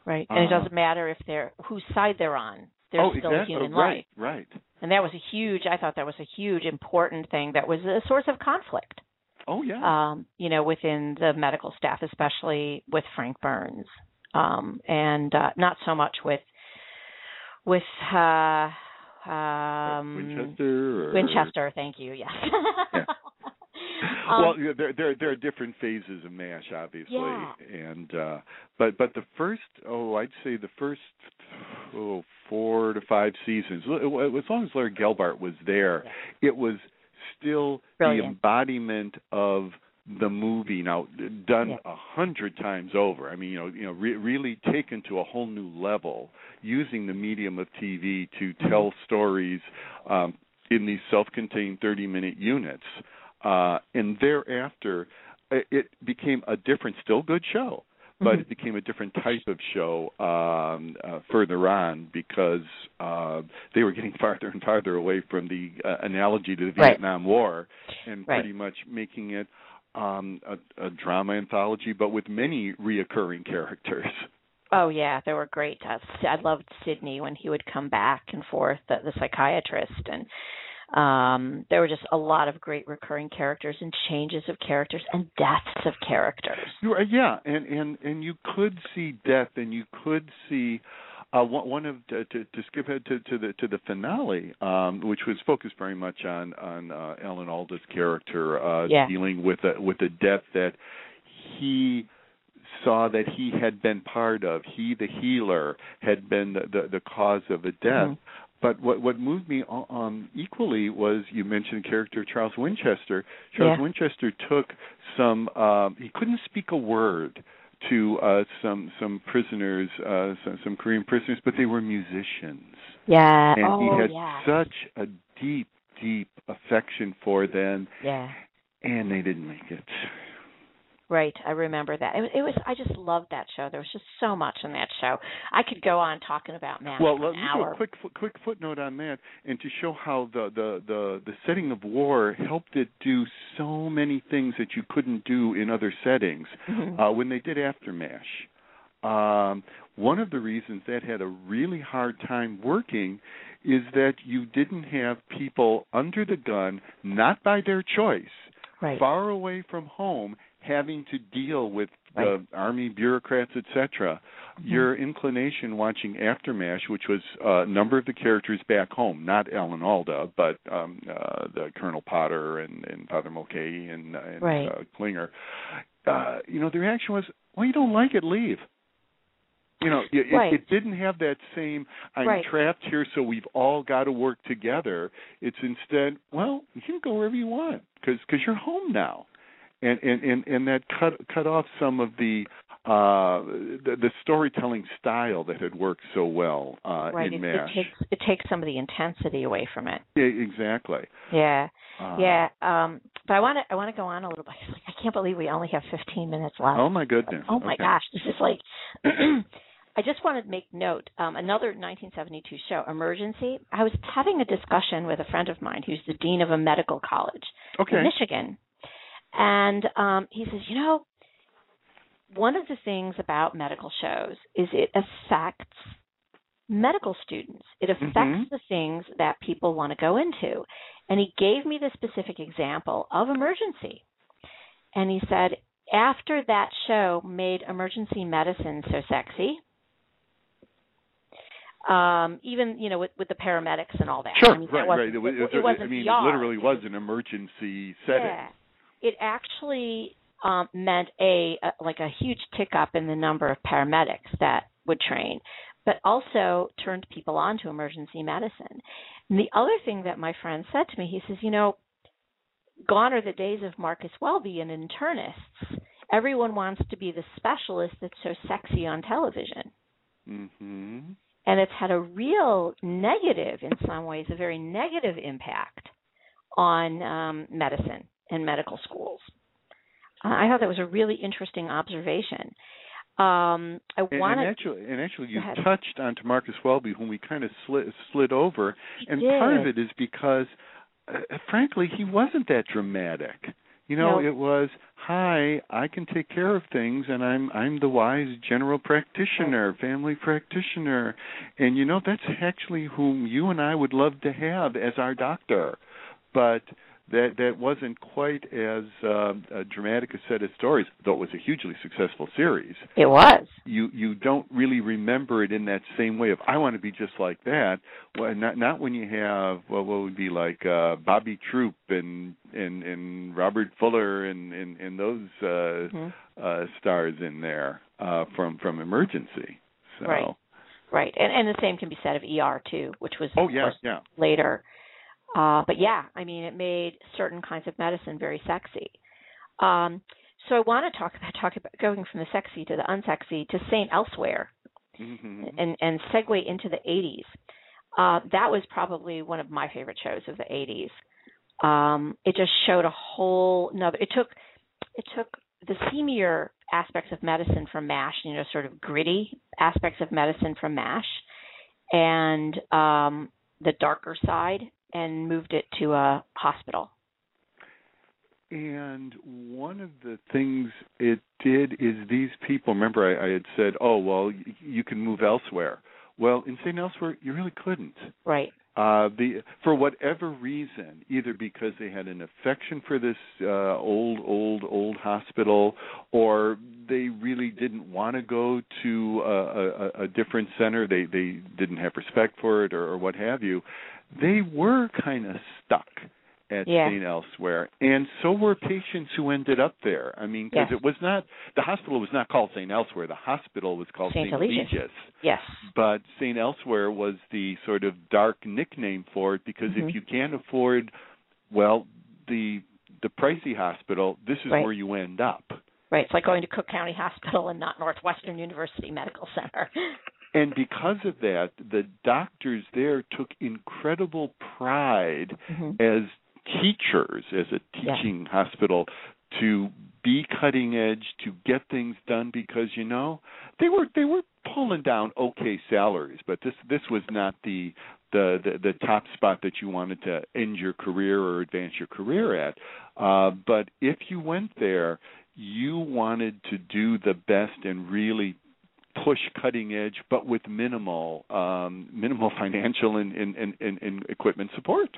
Right. And it Uh, doesn't matter if they're whose side they're on. They're oh, still exactly. human right, life. Right. And that was a huge I thought that was a huge important thing that was a source of conflict. Oh yeah. Um, you know, within the medical staff, especially with Frank Burns. Um, and uh, not so much with with uh um Winchester. Or, Winchester, thank you. Yes. Yeah. Um, well, there there there are different phases of Mash, obviously, Yeah. and uh but but the first oh I'd say the first oh four to five seasons as long as Larry Gelbart was there, it was still the embodiment of the movie now done Yeah. a hundred times over. I mean, you know, you know, re- really taken to a whole new level using the medium of TV to Mm-hmm. tell stories um, in these self-contained 30-minute units. Uh, and thereafter, it, it became a different, still good show, but Mhm. it became a different type of show um, uh, further on because uh, they were getting farther and farther away from the uh, analogy to the Right. Vietnam War and Right. pretty much making it um, a, a drama anthology, but with many reoccurring characters. Oh yeah, they were great. Uh, I loved Sidney when he would come back and forth, the, the psychiatrist, and um there were just a lot of great recurring characters and changes of characters and deaths of characters. Yeah, and and and you could see death, and you could see uh, one, one of to, to, to skip ahead to, to the to the finale, um, which was focused very much on on uh, Alan Alda's character uh, Yeah. dealing with a with a death that he saw that he had been part of. He, the healer, had been the the, the cause of a death. But what what moved me um, equally was you mentioned the character Charles Winchester. Charles Yeah. Winchester took some. Um, he couldn't speak a word to uh, some some prisoners, uh, some, some Korean prisoners, but they were musicians, Yeah. and oh he had yeah. such a deep, deep affection for them, yeah. and they didn't make it. Right, I remember that. It was, it was. I just loved that show. There was just so much in that show. I could go on talking about Mash Well, let me do a quick quick footnote on that, and to show how the, the the the setting of war helped it do so many things that you couldn't do in other settings. Mhm. Uh, when they did Aftermath, um, one of the reasons that had a really hard time working is that you didn't have people under the gun, not by their choice, right. far away from home having to deal with Right. the army bureaucrats etc your inclination watching Aftermath, which was uh, a number of the characters back home not alan alda but um uh the colonel potter and and father mulcahy and, and Right. uh, klinger uh you know the reaction was well you don't like it leave you know it, Right. it, it didn't have that same i'm Right. trapped here so we've all got to work together it's instead well you can go wherever you want because cause you're home now and and and and that cut cut off some of the uh the, the storytelling style that had worked so well uh right. in It, it mash takes it takes some of the intensity away from it. yeah, exactly Yeah. uh, yeah. Um but I want to I want to go on a little bit. I can't believe we only have 15 minutes left. oh my goodness Oh my okay. gosh, this is like. I just wanted to make note. Um, another 1972 show, Emergency. I was having a discussion with a friend of mine who's the dean of a medical college okay in Michigan, and um, he says, you know, one of the things about medical shows is it affects medical students. It affects Mhm. the things that people want to go into. And he gave me the specific example of emergency. And he said, after that show made emergency medicine so sexy, Um, even you know with, with the paramedics and all that. Sure, I mean, right, right. It, was, it, wasn't I mean, it literally was an emergency setting. Yeah. It actually um, meant a, a like a huge tick up in the number of paramedics that would train, but also turned people on to emergency medicine. And the other thing that my friend said to me, he says, you know, gone are the days of Marcus Welby and internists. Everyone wants to be the specialist that's so sexy on television. Mm-hmm. And it's had a real negative, in some ways, a very negative impact on um, medicine and medical schools. Uh, I thought that was a really interesting observation. Um, I want and to. actually, and actually, you touched on to Marcus Welby, whom we kind of slid, slid over, and did. part of it is because, uh, frankly, he wasn't that dramatic. You know, No. it was, "Hi, I can take care of things, and I'm I'm the wise general practitioner, family practitioner, and you know that's actually whom you and I would love to have as our doctor." But that that wasn't quite as uh, a dramatic a set of stories, though it was a hugely successful series It was. you you don't really remember it in that same way of I want to be just like that. Well, not not when you have well, what would be like uh, Bobby Troup and and and Robert Fuller and and, and those uh, Mhm. uh, stars in there uh, from from Emergency. So Right. Right. And and the same can be said of ER too, which was oh yeah yeah later. Uh, but yeah, I mean, it made certain kinds of medicine very sexy. Um, so I want to talk about talk about going from the sexy to the unsexy to Saint Elsewhere, hmm and and segue into the 80s. Uh, that was probably one of my favorite shows of the 80s. Um, it just showed a whole another. It took it took the seamier aspects of medicine from MASH, you know, sort of gritty aspects of medicine from MASH, and um, the darker side, and moved it to a hospital. And one of the things it did is these people. Remember, I, I had said, "Oh, well, y- you can move elsewhere." Well, in St. Elsewhere, you really couldn't. Right. Uh, the for whatever reason, either because they had an affection for this uh, old, old, old hospital, or they really didn't want to go to a, a, a different center. They they didn't have respect for it, or, or what have you. They were kind of stuck at Yeah. St. Elsewhere, and so were patients who ended up there. I mean, because Yes. it was not the hospital was not called St. Elsewhere. The hospital was called St. Eligius. Yes. but St. Elsewhere was the sort of dark nickname for it because Mhm. if you can't afford, well, the the pricey hospital, this is Right. where you end up. Right. It's like going to Cook County Hospital and not Northwestern University Medical Center. And because of that, the doctors there took incredible pride hmm as teachers, as a Yeah. teaching hospital, to be cutting edge, to get things done because you know they were they were pulling down okay salaries, but this this was not the the the, the top spot that you wanted to end your career or advance your career at. Uh, but if you went there, you wanted to do the best and really push cutting edge, but with minimal um, minimal financial and, and, and, and, and equipment support.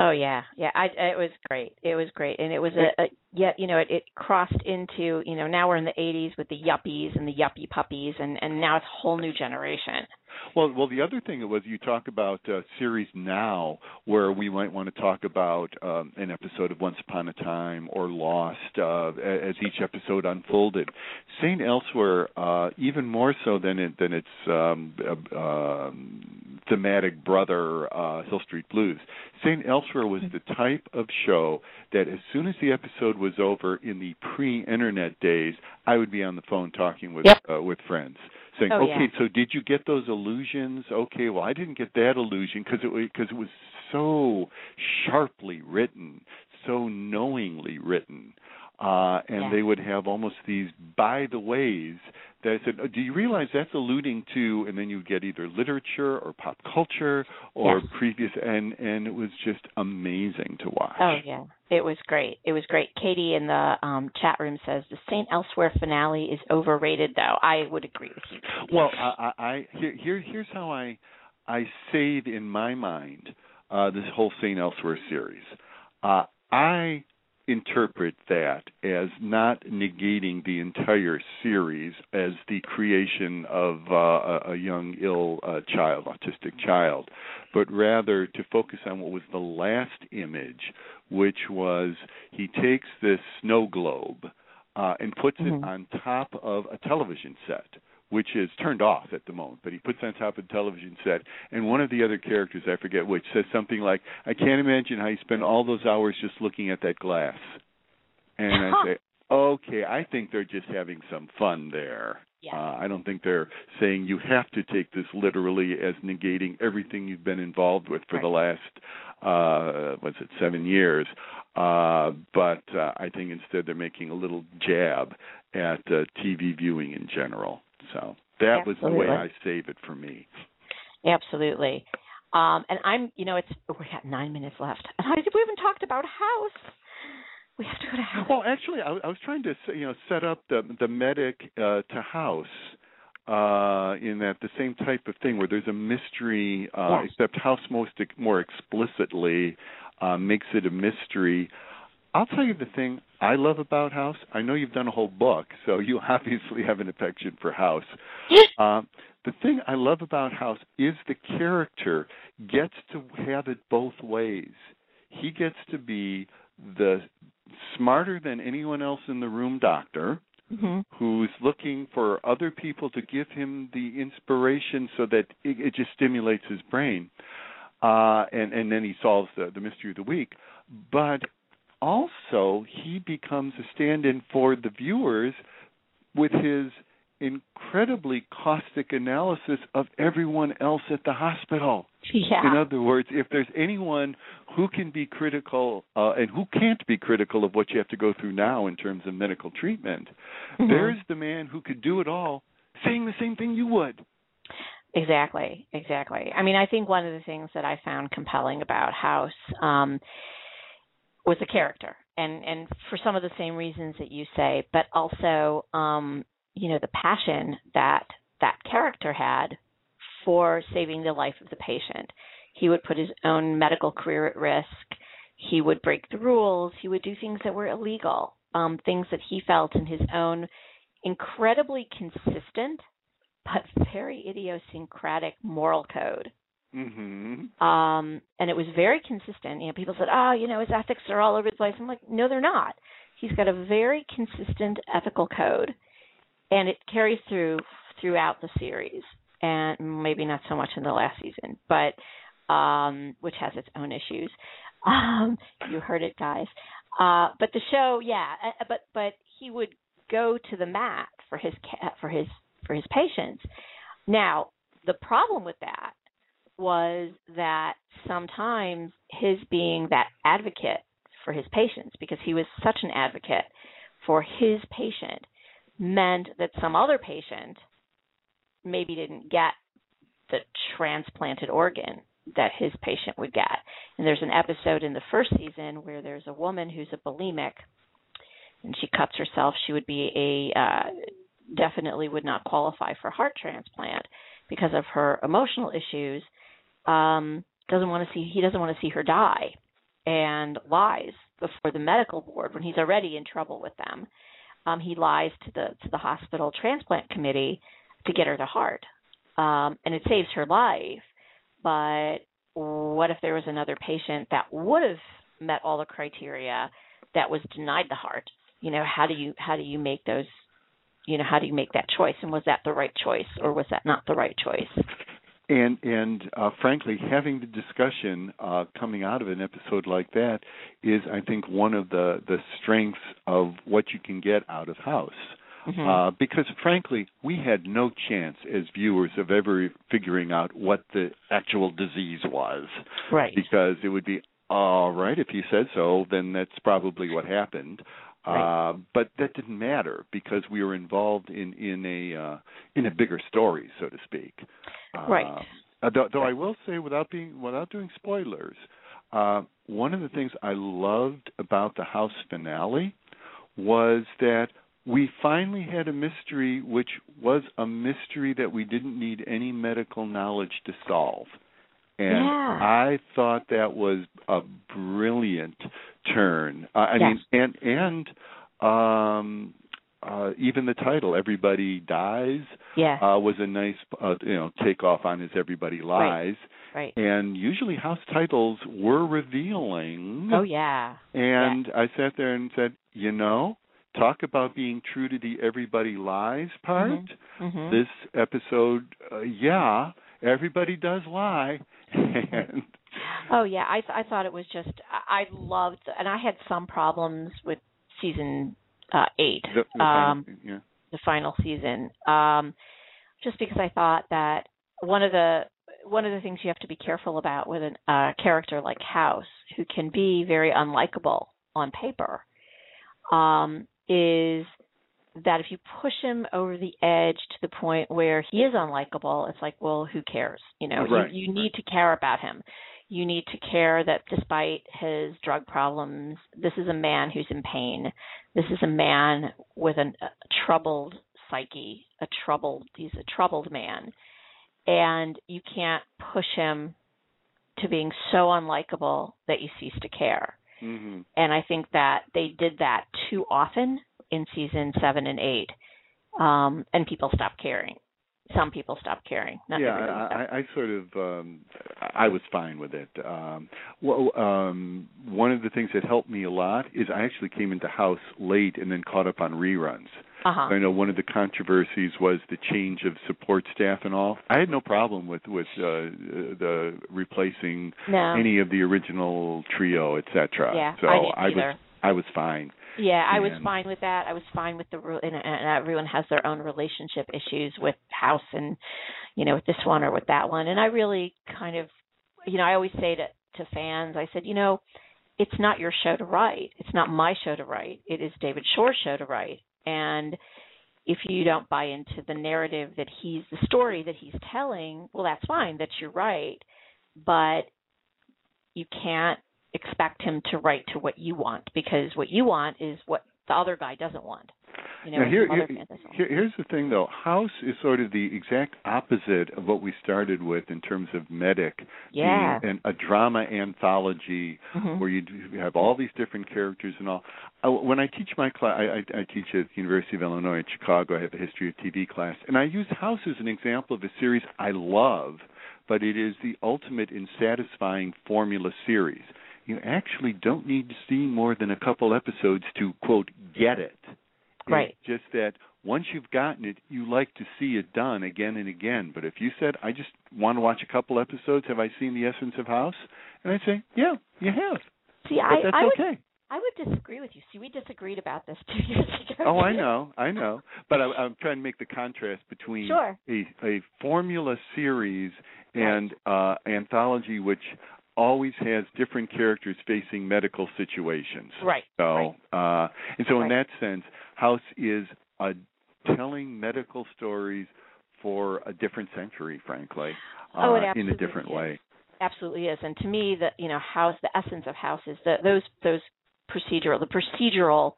Oh yeah, yeah. I it was great. It was great, and it was a, a yet you know it, it crossed into you know now we're in the 80s with the yuppies and the yuppie puppies, and and now it's a whole new generation. Well, well, the other thing was you talk about uh, series now, where we might want to talk about um, an episode of Once Upon a Time or Lost uh, as each episode unfolded. Saint Elsewhere, uh, even more so than it, than its um, uh, um, thematic brother, uh, Hill Street Blues. Saint Elsewhere was the type of show that as soon as the episode was over in the pre-internet days, I would be on the phone talking with Yep. uh, with friends saying, Oh, "Okay, yeah. so did you get those allusions? Okay, well, I didn't get that allusion because it because it was so sharply written, so knowingly written." Uh, and Yeah. they would have almost these by the ways that I said, oh, "Do you realize that's alluding to?" And then you get either literature or pop culture or Yes. previous, and and it was just amazing to watch. Oh yeah, it was great. It was great. Katie in the um chat room says the Saint Elsewhere finale is overrated, though. I would agree with you. Well, I, I, I here, here here's how I I save in my mind uh, this whole Saint Elsewhere series. Uh, I interpret that as not negating the entire series as the creation of uh, a young ill uh, child, autistic child, but rather to focus on what was the last image, which was he takes this snow globe uh, and puts Mhm. it on top of a television set which is turned off at the moment, but he puts on top of the television set, and one of the other characters, I forget which, says something like, "I can't imagine how you spend all those hours just looking at that glass." And I say, "Okay, I think they're just having some fun there. Yeah. Uh, I don't think they're saying you have to take this literally as negating everything you've been involved with for Right. the last, uh, what's it, seven years." Uh, but uh, I think instead they're making a little jab at uh, TV viewing in general. So that was the way I save it for me. Absolutely. Um, and I'm, you know, it's we got nine minutes left, and I we haven't talked about House. We have to go to House. Well, actually, I, I was trying to you know set up the the medic uh, to house uh, in that the same type of thing where there's a mystery, uh, Yes. except House most more explicitly uh, makes it a mystery. I'll tell you the thing I love about House. I know you've done a whole book, so you obviously have an affection for House. Um, the thing I love about House is the character gets to have it both ways. He gets to be the smarter than anyone else in the room doctor hmm who's looking for other people to give him the inspiration so that it, it just stimulates his brain. Uh, and, and then he solves the, the mystery of the week. But also, he becomes a stand in for the viewers with his incredibly caustic analysis of everyone else at the hospital. Yeah. In other words, if there's anyone who can be critical uh, and who can't be critical of what you have to go through now in terms of medical treatment, Mhm. there's the man who could do it all saying the same thing you would. Exactly, exactly. I mean, I think one of the things that I found compelling about House um, was a character, and and for some of the same reasons that you say, but also, um, you know, the passion that that character had for saving the life of the patient. He would put his own medical career at risk. He would break the rules. He would do things that were illegal, um, things that he felt in his own incredibly consistent but very idiosyncratic moral code. Mm-hmm. Um, and it was very consistent. You know, people said, "Oh, you know, his ethics are all over the place." I'm like, "No, they're not. He's got a very consistent ethical code, and it carries through throughout the series, and maybe not so much in the last season, but um, which has its own issues. Um, you heard it, guys. Uh, but the show, yeah, uh, but but he would go to the mat for his for his for his patients. Now, the problem with that was that sometimes his being that advocate for his patients, because he was such an advocate for his patient, meant that some other patient maybe didn't get the transplanted organ that his patient would get. And there's an episode in the first season where there's a woman who's a bulimic and she cuts herself. She would be a uh, definitely would not qualify for heart transplant because of her emotional issues. Um, doesn't want to see he doesn't want to see her die, and lies before the medical board when he's already in trouble with them. Um, he lies to the to the hospital transplant committee to get her the heart, um, and it saves her life. But what if there was another patient that would have met all the criteria that was denied the heart? You know, how do you how do you make those you know how do you make that choice and was that the right choice or was that not the right choice And and uh, frankly, having the discussion uh, coming out of an episode like that is, I think, one of the the strengths of what you can get out of House. mm-hmm. Uh, because frankly, we had no chance as viewers of ever figuring out what the actual disease was. right Because it would be all right if you said so, then that's probably what happened. Right. Uh, but that didn't matter because we were involved in in a uh, in a bigger story, so to speak. Uh, Right. uh, though, though I will say, without being without doing spoilers, uh, one of the things I loved about the house finale was that we finally had a mystery which was a mystery that we didn't need any medical knowledge to solve. And Yeah. I thought that was a brilliant turn. Uh, I Yes. mean, and and um, uh, even the title, "Everybody Dies," Yeah. uh, was a nice, uh, you know, takeoff on his "Everybody Lies." right. right. And usually, house titles were revealing. Oh yeah. And I sat there and said, you know, talk about being true to the "Everybody Lies" part. Mhm. This episode, uh, yeah, everybody does lie, and Oh yeah, I th- I thought it was just I I loved and I had some problems with season uh 8. the, the um final- yeah. the final season. Um just because I thought that one of the one of the things you have to be careful about with a uh, character like House, who can be very unlikable on paper, um, is that if you push him over the edge to the point where he is unlikable, it's like, well, who cares? You know, Right, you, you need to care about him. You need to care that despite his drug problems, this is a man who's in pain. This is a man with an, a troubled psyche, a troubled, he's a troubled man. And you can't push him to being so unlikable that you cease to care hmm and I think that they did that too often in season seven and eight, um, and people stopped caring. Some people stopped caring. Not yeah, I. I, I sort of um I was fine with it. Um well um one of the things that helped me a lot is I actually came into house late and then caught up on reruns. uh-huh. I know one of the controversies was the change of support staff and all. I had no problem with with uh, the replacing No. any of the original trio, etc. Yeah, so I didn't was I was fine. Yeah, I was fine with that. I was fine with the rule, and, and everyone has their own relationship issues with House and you know with this one or with that one. And I really kind of, you know, I always say to to fans, I said, you know, it's not your show to write. It's not my show to write. It is David Shore's show to write. And if you don't buy into the narrative that he's the story that he's telling, well, that's fine. That's your right. But you can't expect him to write to what you want because what you want is what the other guy doesn't want. You know, now here, here, fans doesn't want. here- here's the thing though. House is sort of the exact opposite of what we started with in terms of Medic yeah. being an, a drama anthology Mhm. where you do have all these different characters and all. I, when I teach my class, I, I, I teach at the University of Illinois in Chicago. I have a history of TV class, and I use House as an example of a series I love, but it is the ultimate in satisfying formula series. You actually don't need to see more than a couple episodes to quote get it. Right. It's just that once you've gotten it, you like to see it done again and again. But if you said, I just want to watch a couple episodes, have I seen the essence of House? And I'd say, yeah, you have. See, I that's I would okay. I would disagree with you. See, we disagreed about this two years ago. Oh, I know, I know. But I, I'm trying to make the contrast between Sure. a, a formula series and uh, anthology, which always has different characters facing medical situations. Right. So, right. uh, and so in Right. that sense, House is uh, telling medical stories for a different century, frankly, uh, Oh, it in a different is. way. absolutely is. And to me, the you know house, the essence of house is that those those procedural, the procedural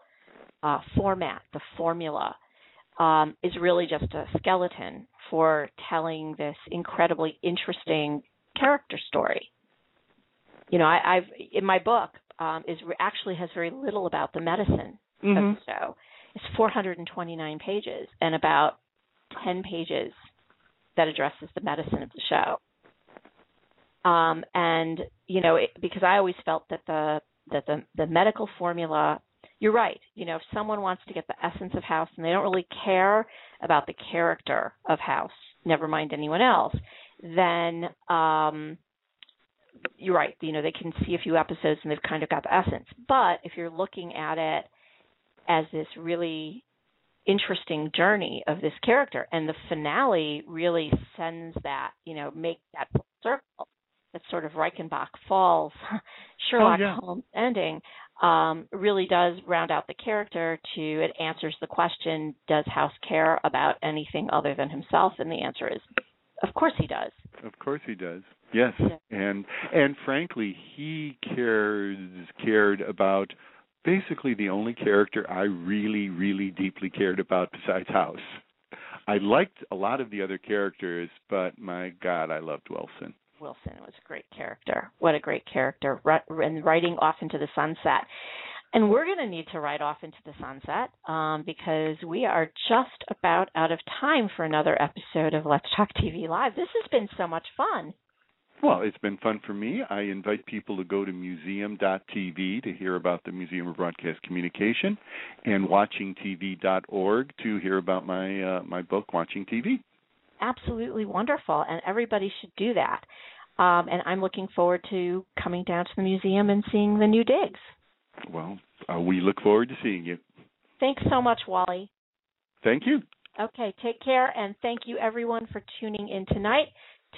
uh, format, the formula, um, is really just a skeleton for telling this incredibly interesting character story. You know, I, I've in my book um, is actually has very little about the medicine of the show. It's 429 pages and about 10 pages that addresses the medicine of the show. Um, and you know, it, because I always felt that the that the the medical formula, you're right. You know, if someone wants to get the essence of House and they don't really care about the character of House, never mind anyone else, then um, you're right. You know, they can see a few episodes and they've kind of got the essence. But if you're looking at it as this really interesting journey of this character and the finale really sends that you know make that circle that sort of Reichenbach Falls Sherlock yeah. Holmes ending um, really does round out the character to it answers the question does House care about anything other than himself and the answer is of course he does Of course he does. Yes, and and frankly, he cares cared about basically the only character I really, really deeply cared about besides House. I liked a lot of the other characters, but my God, I loved Wilson. Wilson was a great character. What a great character. And riding off into the sunset. And we're going to need to ride off into the sunset um, because we are just about out of time for another episode of Let's Talk TV Live. This has been so much fun. Well, it's been fun for me. I invite people to go to museum.tv to hear about the Museum of Broadcast Communication and watchingtv.org to hear about my uh, my book Watching TV. Absolutely wonderful, and everybody should do that. Um, and I'm looking forward to coming down to the museum and seeing the new digs. Well, uh, we look forward to seeing you. Thanks so much, Wally. Thank you. Okay, take care, and thank you everyone for tuning in tonight.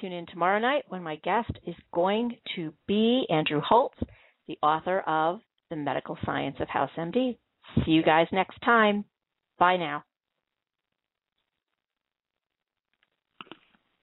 Tune in tomorrow night when my guest is going to be Andrew Holtz, the author of The Medical Science of House MD. See you guys next time. Bye now.